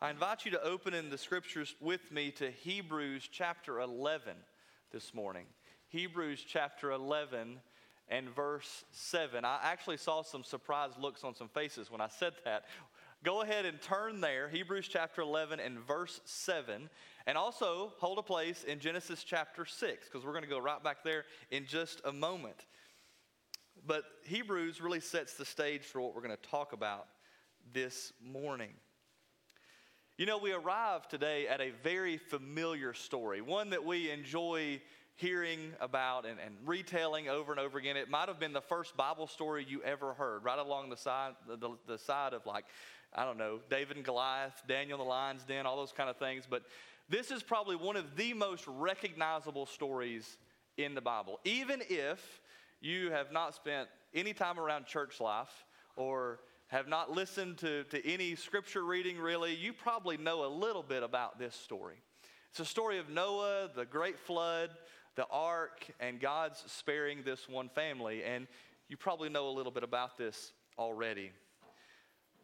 I invite you to open in the scriptures with me to Hebrews chapter 11 this morning. Hebrews chapter 11 and verse 7. I actually saw some surprised looks on some faces when I said that. Go ahead and turn there, Hebrews chapter 11 and verse 7. And also hold a place in Genesis chapter 6, because we're going to go right back there in just a moment. But Hebrews really sets the stage for what we're going to talk about this morning. You know, we arrive today at a very familiar story, one that we enjoy hearing about and, and retelling over and over again. It might have been the first Bible story you ever heard, right along the side, the, the side of like, I don't know, David and Goliath, Daniel in the lion's den, all those kind of things. But this is probably one of the most recognizable stories in the Bible. Even if you have not spent any time around church life or have not listened to, to any scripture reading really, you probably know a little bit about this story. It's a story of Noah, the great flood, the ark, and God's sparing this one family. And you probably know a little bit about this already.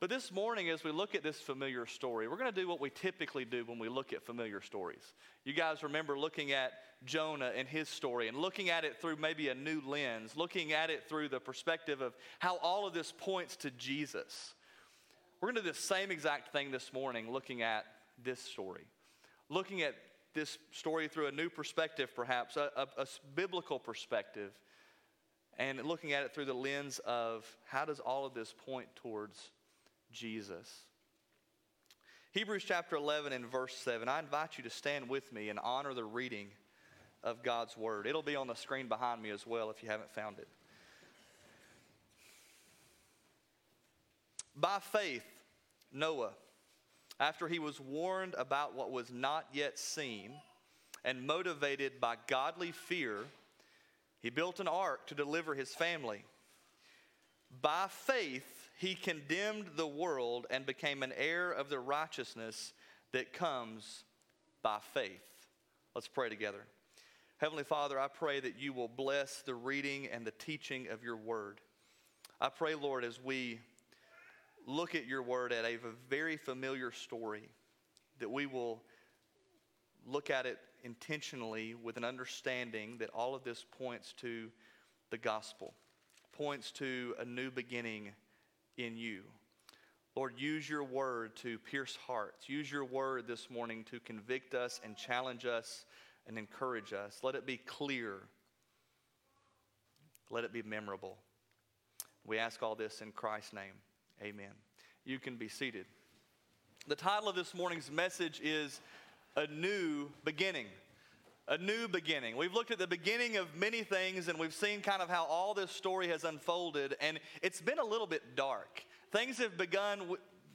But this morning, as we look at this familiar story, we're going to do what we typically do when we look at familiar stories. You guys remember looking at Jonah and his story and looking at it through maybe a new lens, looking at it through the perspective of how all of this points to Jesus. We're going to do the same exact thing this morning, looking at this story, looking at this story through a new perspective, perhaps, a, a, a biblical perspective, and looking at it through the lens of how does all of this point towards Jesus. Hebrews chapter 11 and verse 7. I invite you to stand with me and honor the reading of God's word. It'll be on the screen behind me as well if you haven't found it. By faith, Noah, after he was warned about what was not yet seen and motivated by godly fear, he built an ark to deliver his family. By faith, he condemned the world and became an heir of the righteousness that comes by faith. Let's pray together. Heavenly Father, I pray that you will bless the reading and the teaching of your word. I pray, Lord, as we look at your word at a very familiar story, that we will look at it intentionally with an understanding that all of this points to the gospel, points to a new beginning in you. Lord, use your word to pierce hearts. Use your word this morning to convict us and challenge us and encourage us. Let it be clear. Let it be memorable. We ask all this in Christ's name. Amen. You can be seated. The title of this morning's message is A New Beginning. A new beginning. We've looked at the beginning of many things and we've seen kind of how all this story has unfolded, and it's been a little bit dark. Things have begun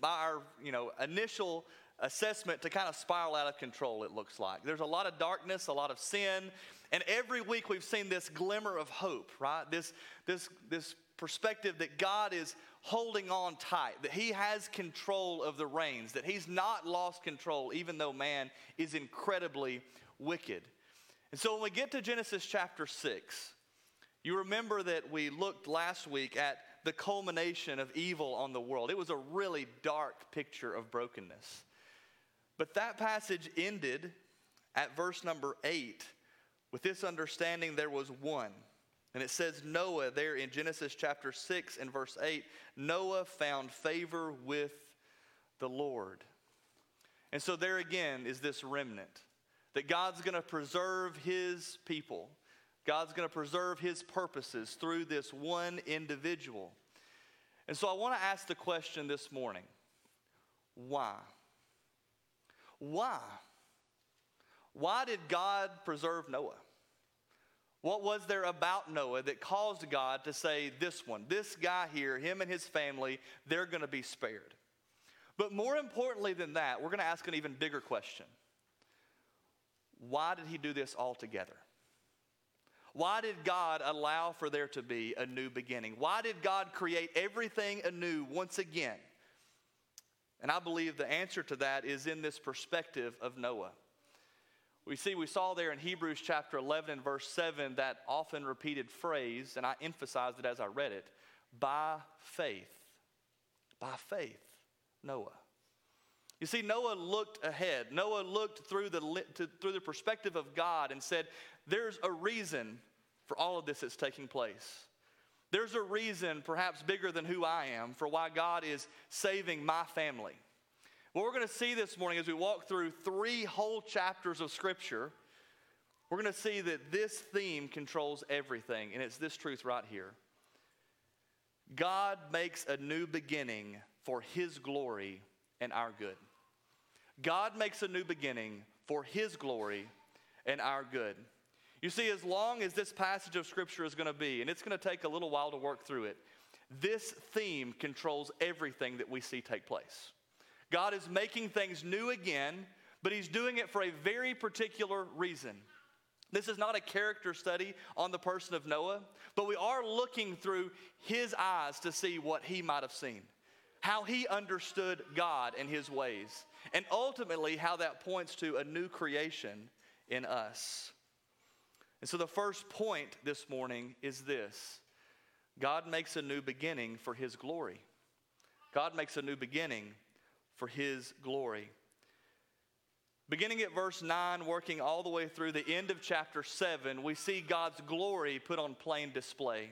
by our you know, initial assessment to kind of spiral out of control, it looks like. There's a lot of darkness, a lot of sin, and every week we've seen this glimmer of hope, right? This, this, this perspective that God is holding on tight, that He has control of the reins, that He's not lost control, even though man is incredibly wicked. And so when we get to Genesis chapter 6, you remember that we looked last week at the culmination of evil on the world. It was a really dark picture of brokenness. But that passage ended at verse number 8 with this understanding there was one. And it says Noah there in Genesis chapter 6 and verse 8 Noah found favor with the Lord. And so there again is this remnant that God's going to preserve his people. God's going to preserve his purposes through this one individual. And so I want to ask the question this morning why? Why? Why did God preserve Noah? What was there about Noah that caused God to say, this one, this guy here, him and his family, they're going to be spared? But more importantly than that, we're going to ask an even bigger question why did he do this altogether? Why did God allow for there to be a new beginning? Why did God create everything anew once again? And I believe the answer to that is in this perspective of Noah. We see, we saw there in Hebrews chapter 11 and verse 7 that often repeated phrase, and I emphasized it as I read it by faith. By faith, Noah. You see, Noah looked ahead. Noah looked through the, to, through the perspective of God and said, There's a reason for all of this that's taking place. There's a reason, perhaps bigger than who I am, for why God is saving my family. What we're going to see this morning as we walk through three whole chapters of Scripture, we're going to see that this theme controls everything, and it's this truth right here God makes a new beginning for His glory and our good. God makes a new beginning for His glory and our good. You see, as long as this passage of Scripture is going to be, and it's going to take a little while to work through it, this theme controls everything that we see take place. God is making things new again, but He's doing it for a very particular reason. This is not a character study on the person of Noah, but we are looking through his eyes to see what he might have seen, how he understood God and his ways, and ultimately how that points to a new creation in us. And so the first point this morning is this God makes a new beginning for his glory. God makes a new beginning for his glory. Beginning at verse 9, working all the way through the end of chapter 7, we see God's glory put on plain display.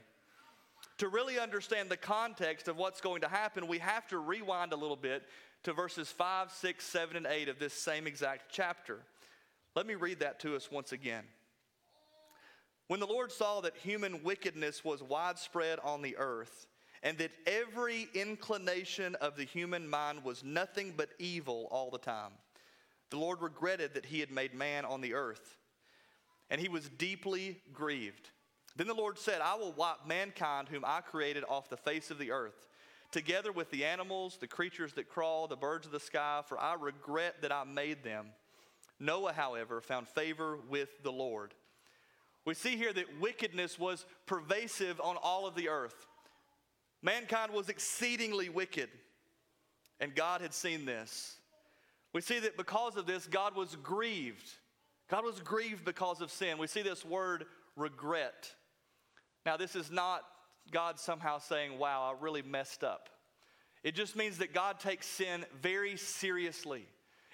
To really understand the context of what's going to happen, we have to rewind a little bit to verses 5, 6, 7, and 8 of this same exact chapter. Let me read that to us once again. When the Lord saw that human wickedness was widespread on the earth, and that every inclination of the human mind was nothing but evil all the time the Lord regretted that he had made man on the earth, and he was deeply grieved. Then the Lord said, I will wipe mankind whom I created off the face of the earth, together with the animals, the creatures that crawl, the birds of the sky, for I regret that I made them. Noah, however, found favor with the Lord. We see here that wickedness was pervasive on all of the earth. Mankind was exceedingly wicked, and God had seen this. We see that because of this, God was grieved. God was grieved because of sin. We see this word regret. Now, this is not God somehow saying, Wow, I really messed up. It just means that God takes sin very seriously.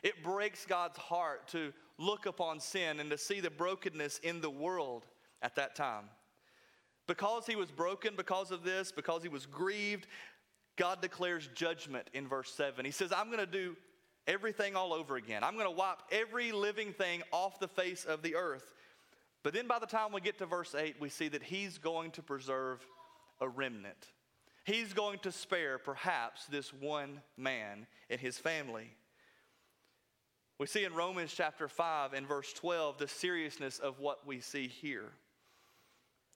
It breaks God's heart to look upon sin and to see the brokenness in the world at that time. Because he was broken because of this, because he was grieved, God declares judgment in verse 7. He says, I'm going to do everything all over again. I'm going to wipe every living thing off the face of the earth. But then by the time we get to verse 8, we see that he's going to preserve a remnant. He's going to spare perhaps this one man and his family. We see in Romans chapter 5 and verse 12 the seriousness of what we see here.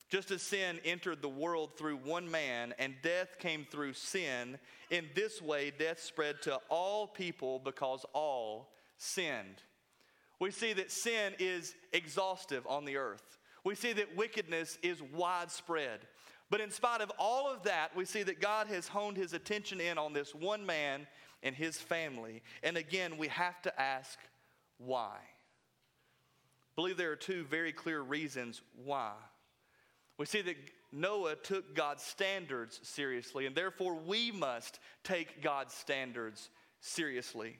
Just as sin entered the world through one man and death came through sin, in this way death spread to all people because all sinned. We see that sin is exhaustive on the earth. We see that wickedness is widespread. But in spite of all of that, we see that God has honed his attention in on this one man and his family. And again, we have to ask why. I believe there are two very clear reasons why. We see that Noah took God's standards seriously, and therefore we must take God's standards seriously.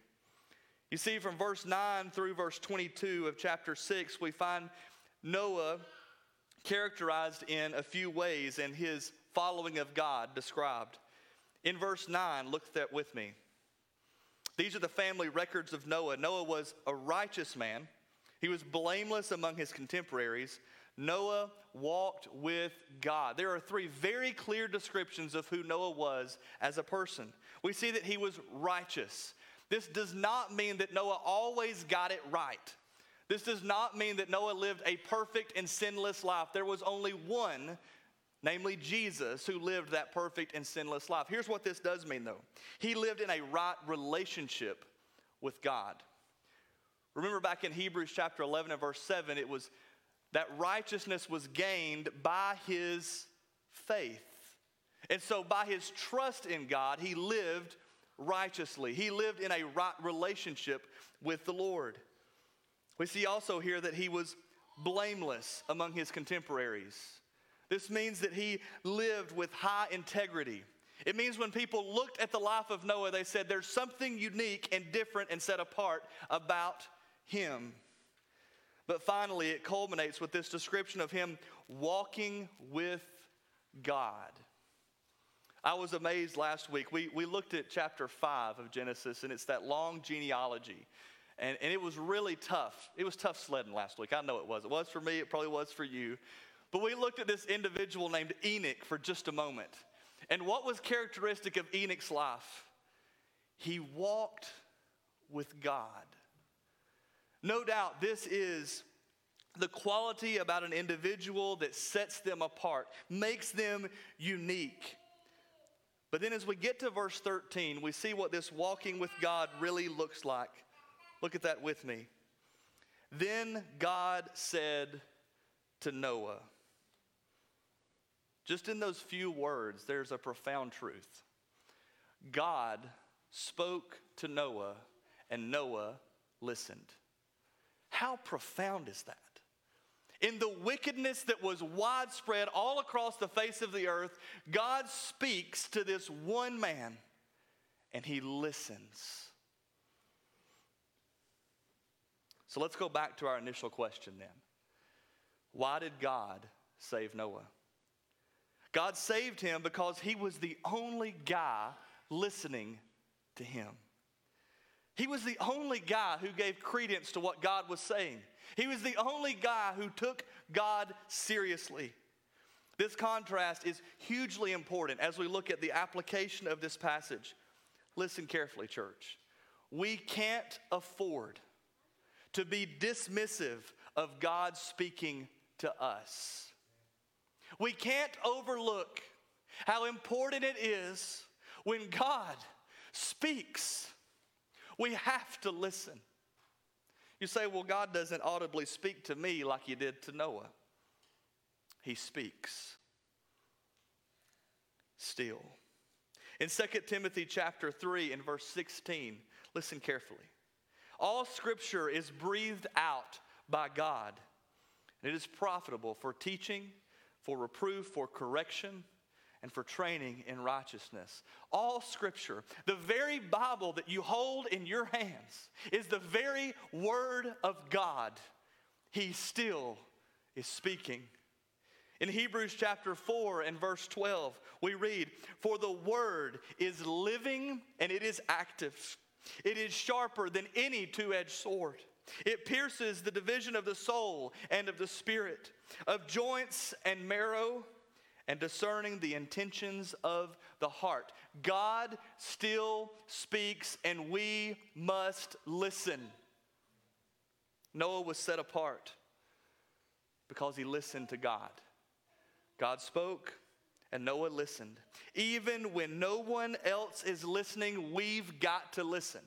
You see, from verse 9 through verse 22 of chapter 6, we find Noah characterized in a few ways and his following of God described. In verse 9, look that with me. These are the family records of Noah. Noah was a righteous man, he was blameless among his contemporaries. Noah walked with God. There are three very clear descriptions of who Noah was as a person. We see that he was righteous. This does not mean that Noah always got it right. This does not mean that Noah lived a perfect and sinless life. There was only one, namely Jesus, who lived that perfect and sinless life. Here's what this does mean, though he lived in a right relationship with God. Remember back in Hebrews chapter 11 and verse 7, it was that righteousness was gained by his faith. And so, by his trust in God, he lived righteously. He lived in a right relationship with the Lord. We see also here that he was blameless among his contemporaries. This means that he lived with high integrity. It means when people looked at the life of Noah, they said there's something unique and different and set apart about him. But finally, it culminates with this description of him walking with God. I was amazed last week. We, we looked at chapter 5 of Genesis, and it's that long genealogy. And, and it was really tough. It was tough sledding last week. I know it was. It was for me, it probably was for you. But we looked at this individual named Enoch for just a moment. And what was characteristic of Enoch's life? He walked with God. No doubt this is the quality about an individual that sets them apart, makes them unique. But then as we get to verse 13, we see what this walking with God really looks like. Look at that with me. Then God said to Noah, just in those few words, there's a profound truth. God spoke to Noah, and Noah listened. How profound is that? In the wickedness that was widespread all across the face of the earth, God speaks to this one man and he listens. So let's go back to our initial question then. Why did God save Noah? God saved him because he was the only guy listening to him. He was the only guy who gave credence to what God was saying. He was the only guy who took God seriously. This contrast is hugely important as we look at the application of this passage. Listen carefully, church. We can't afford to be dismissive of God speaking to us. We can't overlook how important it is when God speaks. We have to listen. You say, well, God doesn't audibly speak to me like he did to Noah. He speaks still. In 2 Timothy chapter 3 and verse 16, listen carefully. All scripture is breathed out by God, and it is profitable for teaching for reproof, for correction, and for training in righteousness. All scripture, the very Bible that you hold in your hands, is the very Word of God. He still is speaking. In Hebrews chapter 4 and verse 12, we read, For the Word is living and it is active, it is sharper than any two edged sword. It pierces the division of the soul and of the spirit, of joints and marrow, and discerning the intentions of the heart. God still speaks, and we must listen. Noah was set apart because he listened to God. God spoke, and Noah listened. Even when no one else is listening, we've got to listen.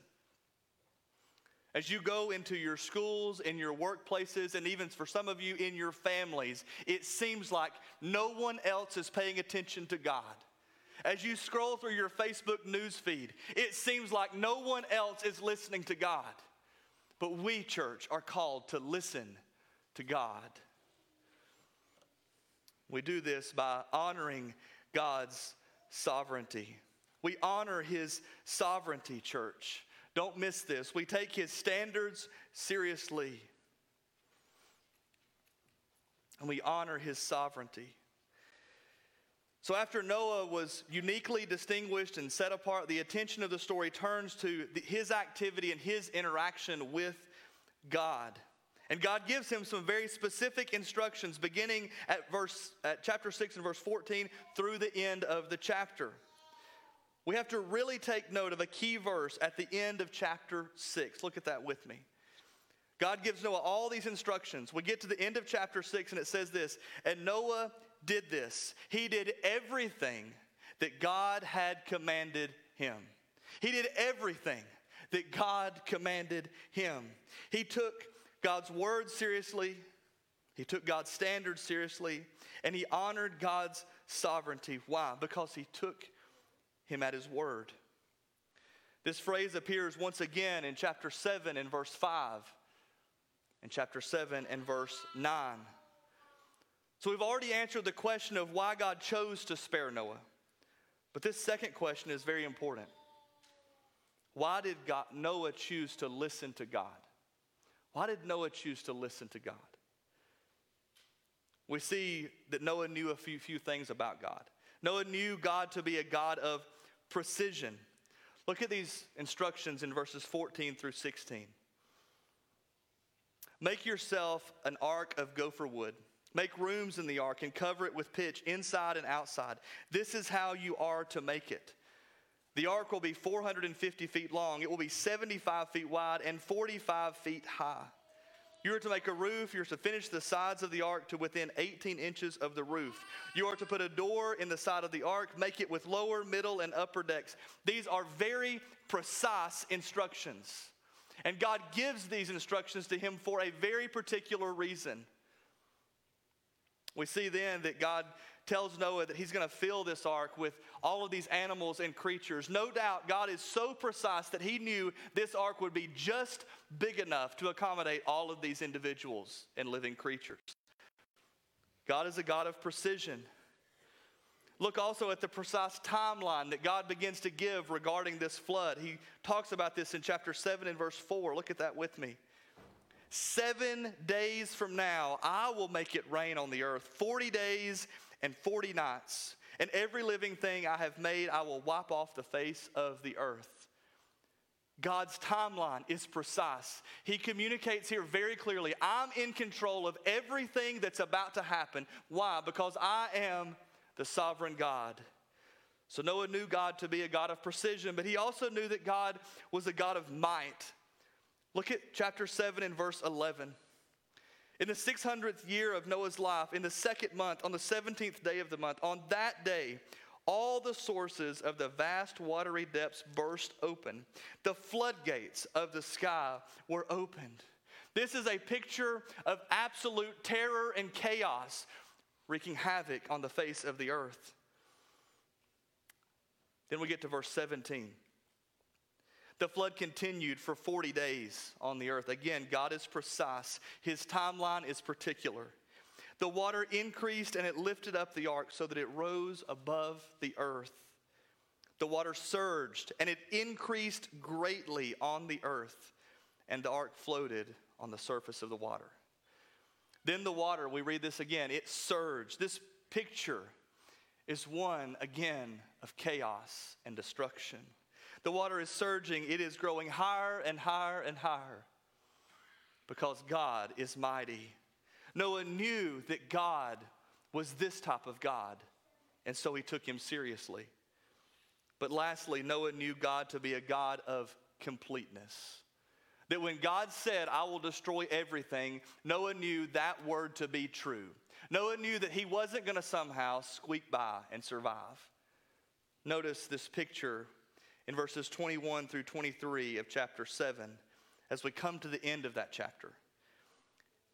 As you go into your schools, in your workplaces, and even for some of you in your families, it seems like no one else is paying attention to God. As you scroll through your Facebook news feed, it seems like no one else is listening to God. But we, church, are called to listen to God. We do this by honoring God's sovereignty. We honor His sovereignty, church. Don't miss this. We take his standards seriously. And we honor his sovereignty. So, after Noah was uniquely distinguished and set apart, the attention of the story turns to his activity and his interaction with God. And God gives him some very specific instructions beginning at verse at chapter 6 and verse 14 through the end of the chapter we have to really take note of a key verse at the end of chapter 6. Look at that with me. God gives Noah all these instructions. We get to the end of chapter 6 and it says this And Noah did this. He did everything that God had commanded him. He did everything that God commanded him. He took God's word seriously, he took God's standards seriously, and he honored God's sovereignty. Why? Because he took him at his word. This phrase appears once again in chapter 7 and verse 5, and chapter 7 and verse 9. So we've already answered the question of why God chose to spare Noah. But this second question is very important. Why did God, Noah choose to listen to God? Why did Noah choose to listen to God? We see that Noah knew a few, few things about God. Noah knew God to be a God of precision. Look at these instructions in verses 14 through 16. Make yourself an ark of gopher wood. Make rooms in the ark and cover it with pitch inside and outside. This is how you are to make it. The ark will be 450 feet long, it will be 75 feet wide and 45 feet high. You are to make a roof. You are to finish the sides of the ark to within 18 inches of the roof. You are to put a door in the side of the ark, make it with lower, middle, and upper decks. These are very precise instructions. And God gives these instructions to him for a very particular reason. We see then that God tells Noah that he's going to fill this ark with all of these animals and creatures. No doubt, God is so precise that he knew this ark would be just big enough to accommodate all of these individuals and living creatures. God is a God of precision. Look also at the precise timeline that God begins to give regarding this flood. He talks about this in chapter 7 and verse 4. Look at that with me. Seven days from now, I will make it rain on the earth. 40 days and 40 nights. And every living thing I have made, I will wipe off the face of the earth. God's timeline is precise. He communicates here very clearly I'm in control of everything that's about to happen. Why? Because I am the sovereign God. So Noah knew God to be a God of precision, but he also knew that God was a God of might. Look at chapter 7 and verse 11. In the 600th year of Noah's life, in the second month, on the 17th day of the month, on that day, all the sources of the vast watery depths burst open. The floodgates of the sky were opened. This is a picture of absolute terror and chaos wreaking havoc on the face of the earth. Then we get to verse 17. The flood continued for 40 days on the earth. Again, God is precise, His timeline is particular. The water increased and it lifted up the ark so that it rose above the earth. The water surged and it increased greatly on the earth, and the ark floated on the surface of the water. Then the water, we read this again, it surged. This picture is one, again, of chaos and destruction. The water is surging, it is growing higher and higher and higher because God is mighty. Noah knew that God was this type of God, and so he took him seriously. But lastly, Noah knew God to be a God of completeness. That when God said, I will destroy everything, Noah knew that word to be true. Noah knew that he wasn't going to somehow squeak by and survive. Notice this picture in verses 21 through 23 of chapter 7 as we come to the end of that chapter.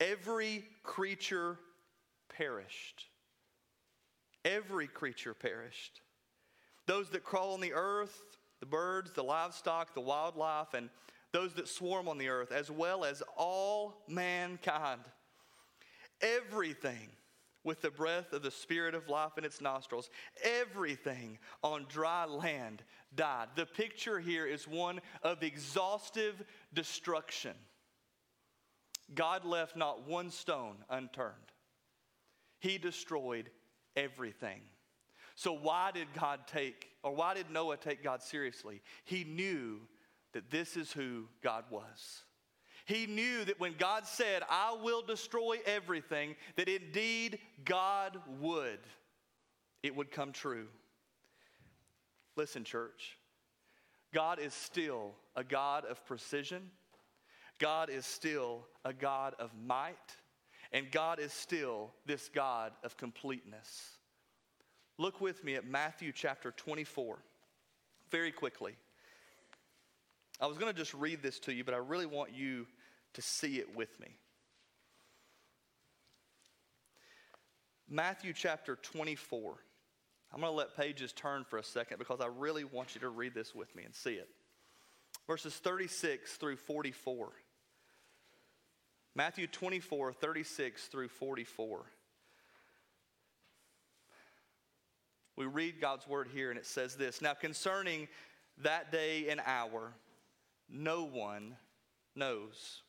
Every creature perished. Every creature perished. Those that crawl on the earth, the birds, the livestock, the wildlife, and those that swarm on the earth, as well as all mankind. Everything with the breath of the Spirit of life in its nostrils. Everything on dry land died. The picture here is one of exhaustive destruction. God left not one stone unturned, He destroyed everything. So, why did God take, or why did Noah take God seriously? He knew that this is who God was. He knew that when God said, I will destroy everything, that indeed God would. It would come true. Listen, church, God is still a God of precision, God is still a God of might, and God is still this God of completeness. Look with me at Matthew chapter 24 very quickly. I was going to just read this to you, but I really want you to see it with me. Matthew chapter 24. I'm going to let pages turn for a second because I really want you to read this with me and see it. Verses 36 through 44. Matthew 24, 36 through 44. We read God's word here, and it says this Now, concerning that day and hour, no one knows.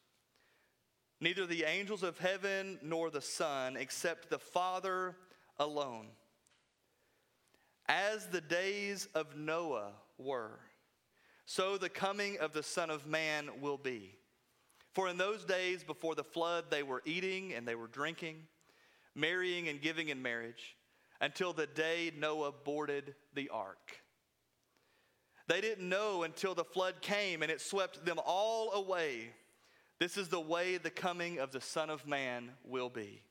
Neither the angels of heaven nor the Son, except the Father alone. As the days of Noah were, so the coming of the Son of Man will be. For in those days before the flood, they were eating and they were drinking, marrying and giving in marriage, until the day Noah boarded the ark. They didn't know until the flood came and it swept them all away. This is the way the coming of the Son of Man will be.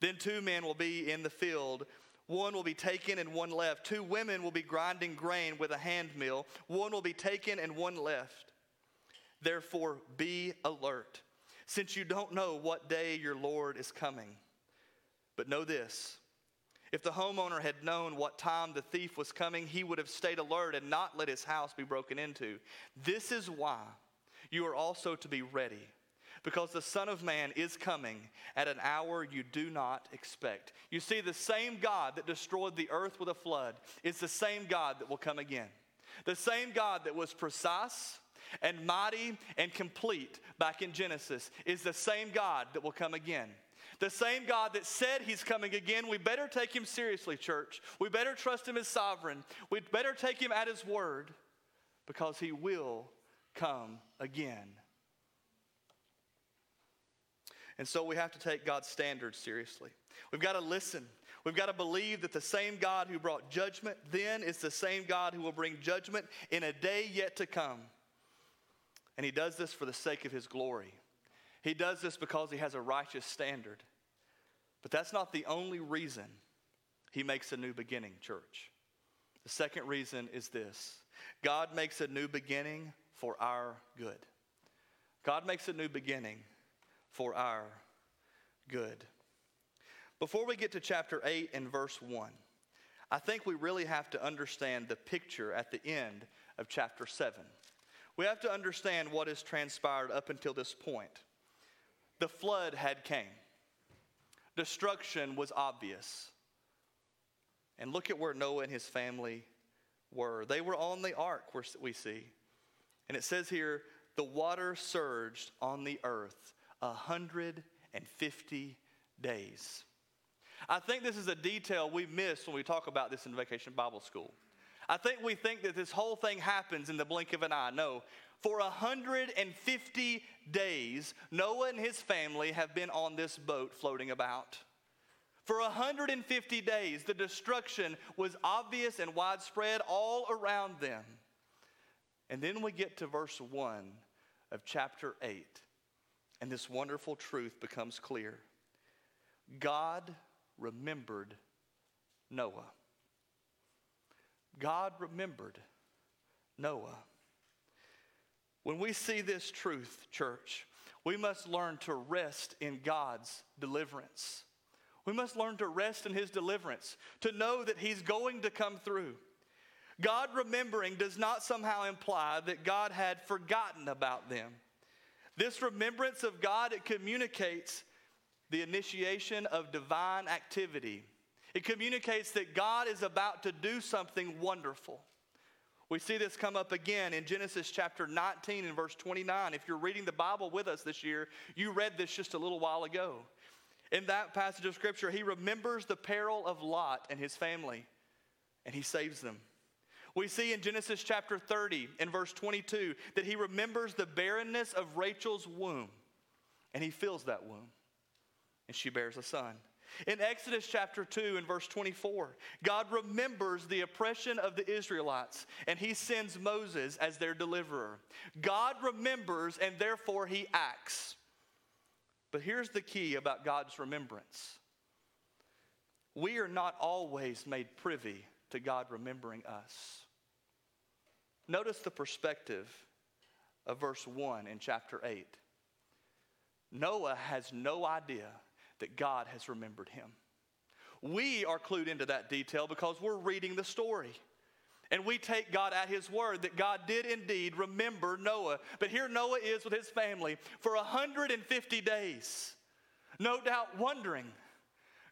Then two men will be in the field. One will be taken and one left. Two women will be grinding grain with a hand mill. One will be taken and one left. Therefore, be alert, since you don't know what day your Lord is coming. But know this if the homeowner had known what time the thief was coming, he would have stayed alert and not let his house be broken into. This is why you are also to be ready, because the Son of Man is coming at an hour you do not expect. You see, the same God that destroyed the earth with a flood is the same God that will come again. The same God that was precise and mighty and complete back in Genesis is the same God that will come again. The same God that said he's coming again, we better take him seriously, church. We better trust him as sovereign. We better take him at his word because he will come again. And so we have to take God's standards seriously. We've got to listen. We've got to believe that the same God who brought judgment then is the same God who will bring judgment in a day yet to come. And he does this for the sake of his glory. He does this because he has a righteous standard. But that's not the only reason he makes a new beginning, church. The second reason is this God makes a new beginning for our good. God makes a new beginning for our good. Before we get to chapter 8 and verse 1, I think we really have to understand the picture at the end of chapter 7. We have to understand what has transpired up until this point. The flood had came. Destruction was obvious. And look at where Noah and his family were. They were on the ark, we see. And it says here, the water surged on the earth 150 days. I think this is a detail we miss when we talk about this in Vacation Bible School. I think we think that this whole thing happens in the blink of an eye. No, for 150 days, Noah and his family have been on this boat floating about. For 150 days, the destruction was obvious and widespread all around them. And then we get to verse 1 of chapter 8, and this wonderful truth becomes clear. God remembered Noah. God remembered Noah. When we see this truth, church, we must learn to rest in God's deliverance. We must learn to rest in His deliverance, to know that He's going to come through. God remembering does not somehow imply that God had forgotten about them. This remembrance of God, it communicates the initiation of divine activity. It communicates that God is about to do something wonderful. We see this come up again in Genesis chapter 19 and verse 29. If you're reading the Bible with us this year, you read this just a little while ago. In that passage of scripture, he remembers the peril of Lot and his family, and he saves them. We see in Genesis chapter 30 and verse 22 that he remembers the barrenness of Rachel's womb, and he fills that womb, and she bears a son. In Exodus chapter 2 and verse 24, God remembers the oppression of the Israelites and he sends Moses as their deliverer. God remembers and therefore he acts. But here's the key about God's remembrance we are not always made privy to God remembering us. Notice the perspective of verse 1 in chapter 8. Noah has no idea that God has remembered him. We are clued into that detail because we're reading the story. And we take God at his word that God did indeed remember Noah. But here Noah is with his family for 150 days, no doubt wondering,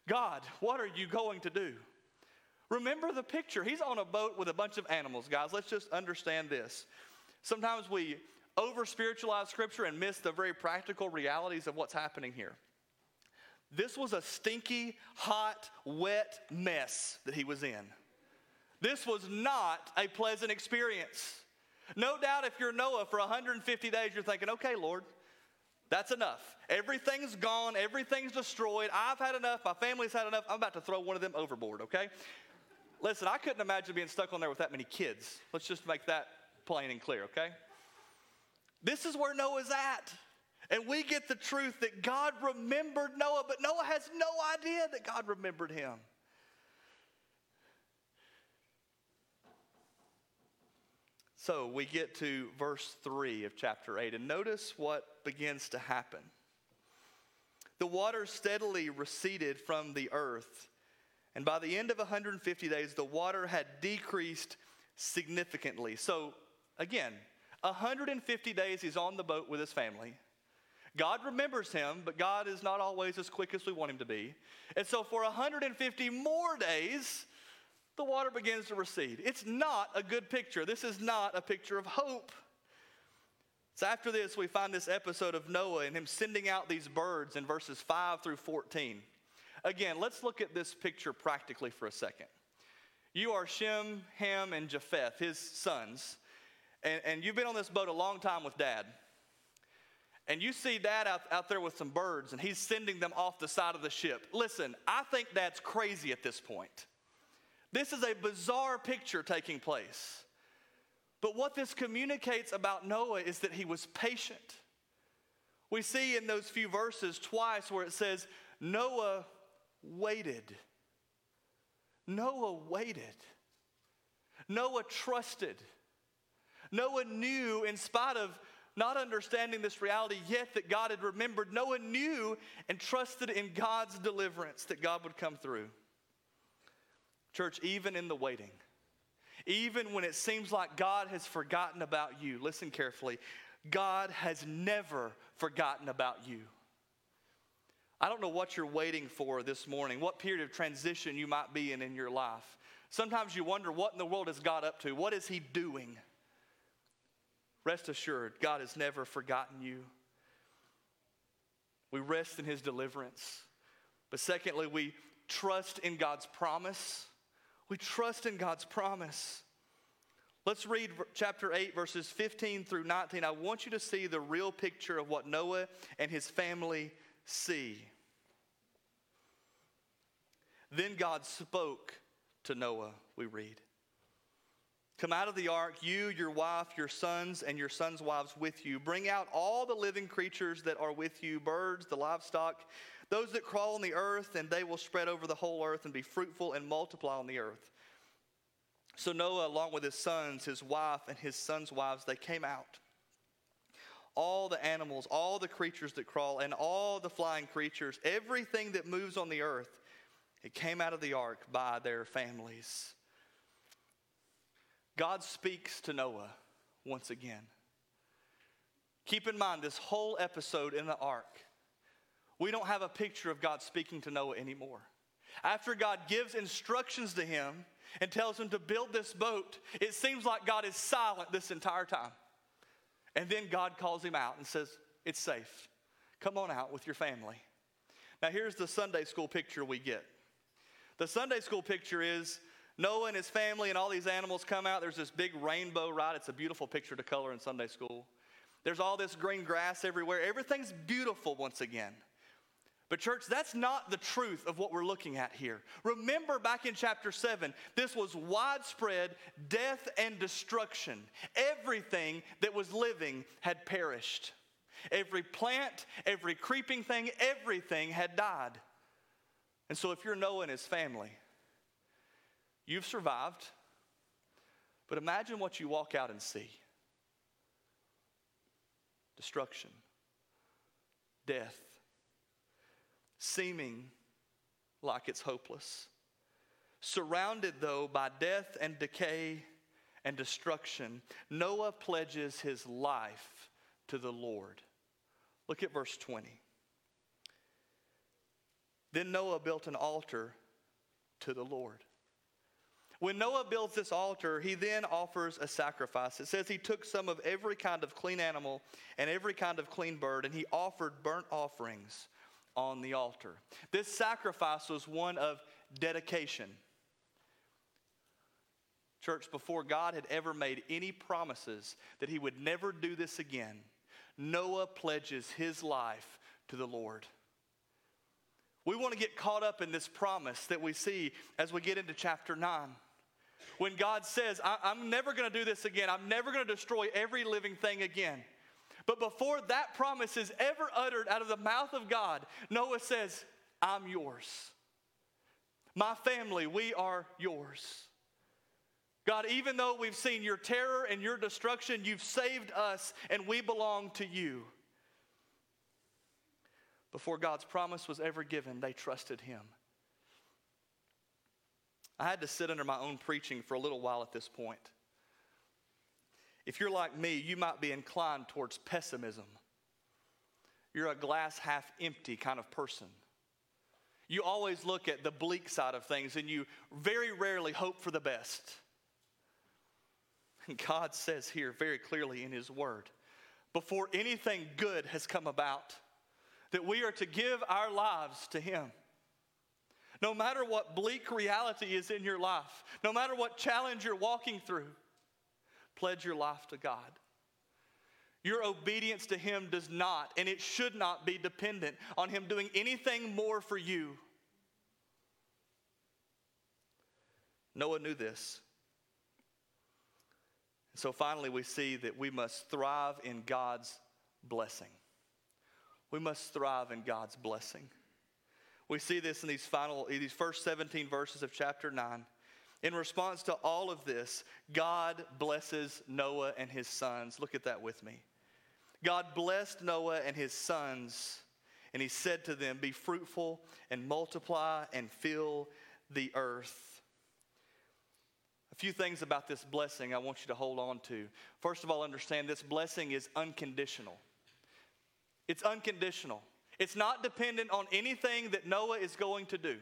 God, what are you going to do? Remember the picture. He's on a boat with a bunch of animals, guys. Let's just understand this. Sometimes we over spiritualize Scripture and miss the very practical realities of what's happening here. This was a stinky, hot, wet mess that he was in. This was not a pleasant experience. No doubt if you're Noah for 150 days, you're thinking, okay, Lord, that's enough. Everything's gone, everything's destroyed. I've had enough, my family's had enough. I'm about to throw one of them overboard, okay? Listen, I couldn't imagine being stuck on there with that many kids. Let's just make that plain and clear, okay? This is where Noah's at. And we get the truth that God remembered Noah, but Noah has no idea that God remembered him. So we get to verse 3 of chapter 8, and notice what begins to happen. The water steadily receded from the earth, and by the end of 150 days, the water had decreased significantly. So, again, 150 days he's on the boat with his family. God remembers him, but God is not always as quick as we want him to be. And so, for 150 more days, the water begins to recede. It's not a good picture. This is not a picture of hope. So, after this, we find this episode of Noah and him sending out these birds in verses 5 through 14. Again, let's look at this picture practically for a second. You are Shem, Ham, and Japheth, his sons, and, and you've been on this boat a long time with dad and you see dad out, out there with some birds and he's sending them off the side of the ship. Listen, I think that's crazy at this point. This is a bizarre picture taking place. But what this communicates about Noah is that he was patient. We see in those few verses twice where it says, Noah waited. Noah waited. Noah trusted. Noah knew, in spite of not understanding this reality yet that God had remembered, Noah knew and trusted in God's deliverance that God would come through. Church, even in the waiting, even when it seems like God has forgotten about you, listen carefully, God has never forgotten about you. I don't know what you're waiting for this morning, what period of transition you might be in in your life. Sometimes you wonder, what in the world is God up to? What is He doing? Rest assured, God has never forgotten you. We rest in His deliverance. But secondly, we trust in God's promise. We trust in God's promise. Let's read chapter 8, verses 15 through 19. I want you to see the real picture of what Noah and his family see. Then God spoke to Noah, we read. Come out of the ark, you, your wife, your sons, and your sons' wives with you. Bring out all the living creatures that are with you birds, the livestock, those that crawl on the earth, and they will spread over the whole earth and be fruitful and multiply on the earth. So Noah, along with his sons, his wife, and his sons' wives, they came out. All the animals, all the creatures that crawl, and all the flying creatures, everything that moves on the earth, it came out of the ark by their families. God speaks to Noah once again. Keep in mind this whole episode in the ark, we don't have a picture of God speaking to Noah anymore. After God gives instructions to him and tells him to build this boat, it seems like God is silent this entire time. And then God calls him out and says, It's safe. Come on out with your family. Now, here's the Sunday school picture we get. The Sunday school picture is Noah and his family and all these animals come out. There's this big rainbow, right? It's a beautiful picture to color in Sunday school. There's all this green grass everywhere. Everything's beautiful once again. But, church, that's not the truth of what we're looking at here. Remember back in chapter 7, this was widespread death and destruction. Everything that was living had perished. Every plant, every creeping thing, everything had died. And so, if you're Noah and his family, You've survived. But imagine what you walk out and see destruction, death, seeming like it's hopeless. Surrounded, though, by death and decay and destruction, Noah pledges his life to the Lord. Look at verse 20. Then Noah built an altar to the Lord When Noah builds this altar, he then offers a sacrifice. It says he took some of every kind of clean animal and every kind of clean bird, and he offered burnt offerings on the altar. This sacrifice was one of dedication. Church, before God had ever made any promises that he would never do this again, Noah pledges his life to the Lord. We want to get caught up in this promise that we see as we get into chapter 9 when God says, I- am never going to do this again, I'm never going to destroy every living thing again. But before that promise is ever uttered out of the mouth of God, Noah says, I'm yours. My family, we are yours. God, even though we've seen your terror and your destruction, you've saved us and we belong to you. Before God's promise was ever given, they trusted him. I had to sit under my own preaching for a little while at this point. If you're like me, you might be inclined towards pessimism. You're a glass half empty kind of person. You always look at the bleak side of things and you very rarely hope for the best. And God says here very clearly in His Word before anything good has come about, that we are to give our lives to Him. No matter what bleak reality is in your life, no matter what challenge you're walking through, pledge your life to God. Your obedience to Him does not, and it should not be dependent on Him doing anything more for you. Noah knew this. So finally, we see that we must thrive in God's blessing. We must thrive in God's blessing. We see this in these final, in these first 17 verses of chapter 9. In response to all of this, God blesses Noah and his sons. Look at that with me. God blessed Noah and his sons, and he said to them, Be fruitful and multiply and fill the earth. A few things about this blessing I want you to hold on to. First of all, understand this blessing is unconditional. It's unconditional. It's not dependent on anything that Noah is going to do.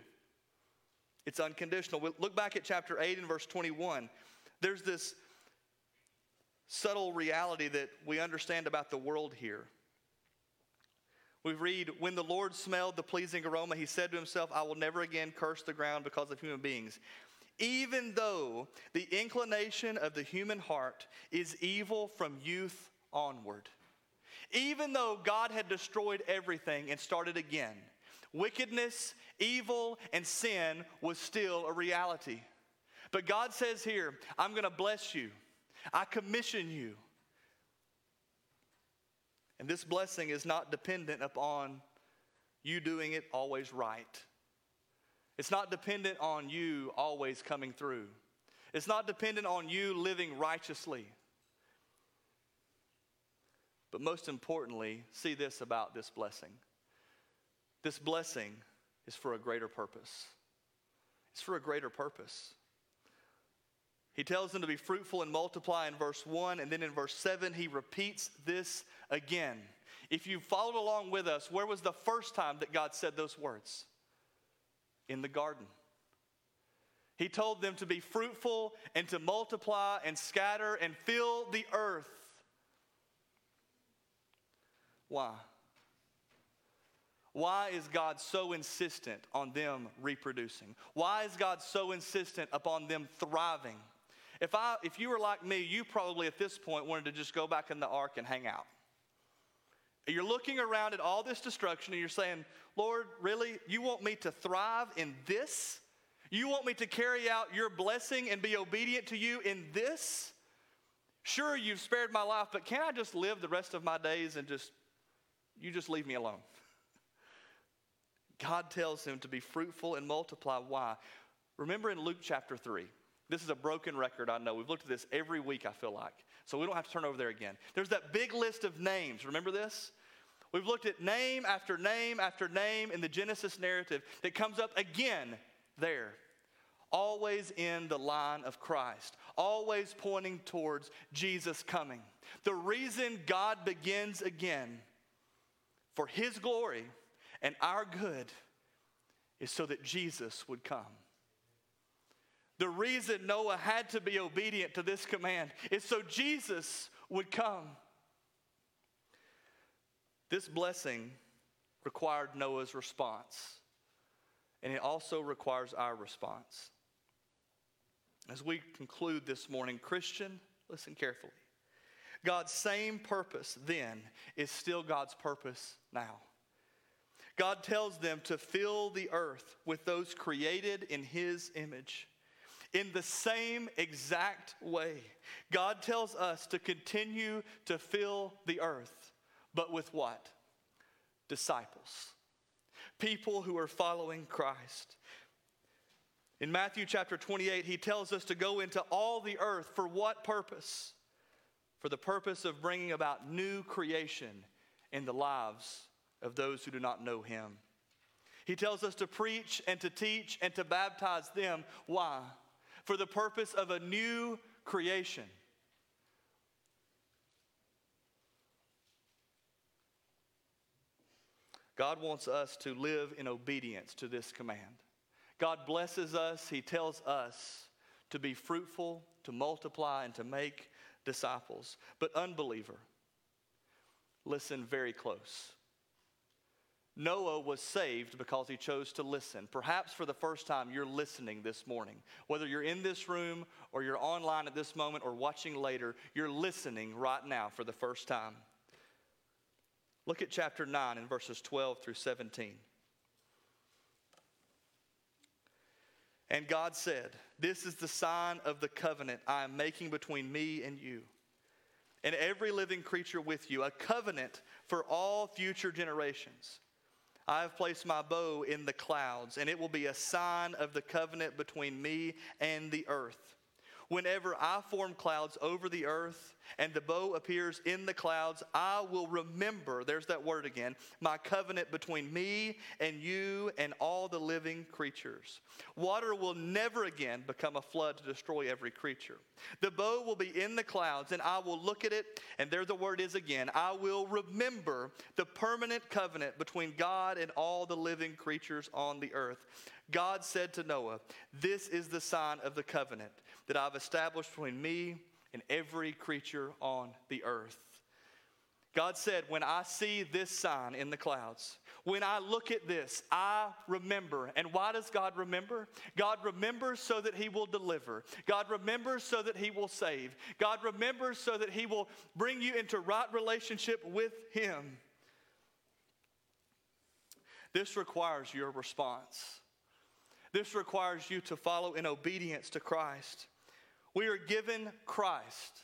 It's unconditional. We'll look back at chapter 8 and verse 21. There's this subtle reality that we understand about the world here. We read, When the Lord smelled the pleasing aroma, he said to himself, I will never again curse the ground because of human beings. Even though the inclination of the human heart is evil from youth onward. Even though God had destroyed everything and started again, wickedness, evil, and sin was still a reality. But God says here, I'm going to bless you, I commission you. And this blessing is not dependent upon you doing it always right. It's not dependent on you always coming through. It's not dependent on you living righteously. But most importantly, see this about this blessing this blessing is for a greater purpose. It's for a greater purpose. He tells them to be fruitful and multiply in verse 1, and then in verse 7, he repeats this again. If you followed along with us, where was the first time that God said those words? In the garden. He told them to be fruitful and to multiply and scatter and fill the earth. Why? Why is God so insistent on them reproducing? Why is God so insistent upon them thriving? If, I, if you were like me, you probably at this point wanted to just go back in the ark and hang out. You're looking around at all this destruction and you're saying, Lord, really? You want me to thrive in this? You want me to carry out your blessing and be obedient to you in this? Sure, you've spared my life, but can I just live the rest of my days and just you just leave me alone. God tells him to be fruitful and multiply. Why? Remember in Luke chapter 3. This is a broken record, I know. We've looked at this every week, I feel like. So we don't have to turn over there again. There's that big list of names. Remember this? We've looked at name after name after name in the Genesis narrative that comes up again there. Always in the line of Christ, always pointing towards Jesus coming. The reason God begins again for His glory and our good is so that Jesus would come. The reason Noah had to be obedient to this command is so Jesus would come. This blessing required Noah's response, and it also requires our response. As we conclude this morning, Christian, listen carefully. God's same purpose then is still God's purpose now. God tells them to fill the earth with those created in His image. In the same exact way, God tells us to continue to fill the earth, but with what? Disciples. People who are following Christ. In Matthew chapter 28, he tells us to go into all the earth for what purpose? For the purpose of bringing about new creation in the lives of those who do not know him. He tells us to preach and to teach and to baptize them. Why? For the purpose of a new creation. God wants us to live in obedience to this command. God blesses us, He tells us to be fruitful, to multiply, and to make disciples. But, unbeliever, listen very close. Noah was saved because he chose to listen. Perhaps for the first time, you're listening this morning. Whether you're in this room or you're online at this moment or watching later, you're listening right now for the first time. Look at chapter 9 and verses 12 through 17. And God said, This is the sign of the covenant I am making between me and you, and every living creature with you, a covenant for all future generations. I have placed my bow in the clouds, and it will be a sign of the covenant between me and the earth. Whenever I form clouds over the earth and the bow appears in the clouds, I will remember, there's that word again, my covenant between me and you and all the living creatures. Water will never again become a flood to destroy every creature. The bow will be in the clouds, and I will look at it, and there the word is again. I will remember the permanent covenant between God and all the living creatures on the earth. God said to Noah, This is the sign of the covenant that I've established between me and every creature on the earth. God said, When I see this sign in the clouds, when I look at this, I remember. And why does God remember? God remembers so that He will deliver. God remembers so that He will save. God remembers so that He will bring you into right relationship with Him. This requires your response. This requires you to follow in obedience to Christ. We are given Christ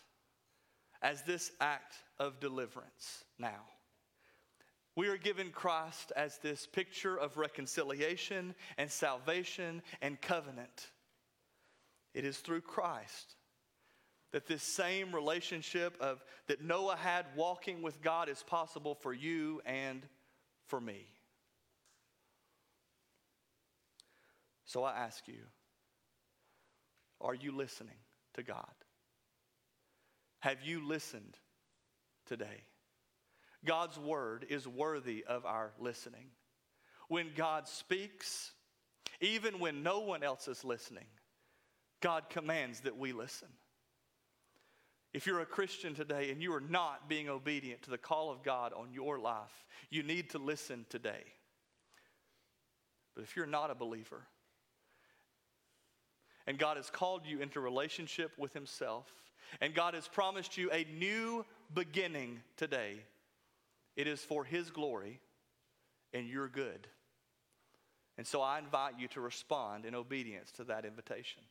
as this act of deliverance now. We are given Christ as this picture of reconciliation and salvation and covenant. It is through Christ that this same relationship of that Noah had walking with God is possible for you and for me. So I ask you, are you listening? To God? Have you listened today? God's word is worthy of our listening. When God speaks, even when no one else is listening, God commands that we listen. If you're a Christian today and you are not being obedient to the call of God on your life, you need to listen today. But if you're not a believer, and God has called you into relationship with Himself, and God has promised you a new beginning today. It is for His glory and your good. And so I invite you to respond in obedience to that invitation.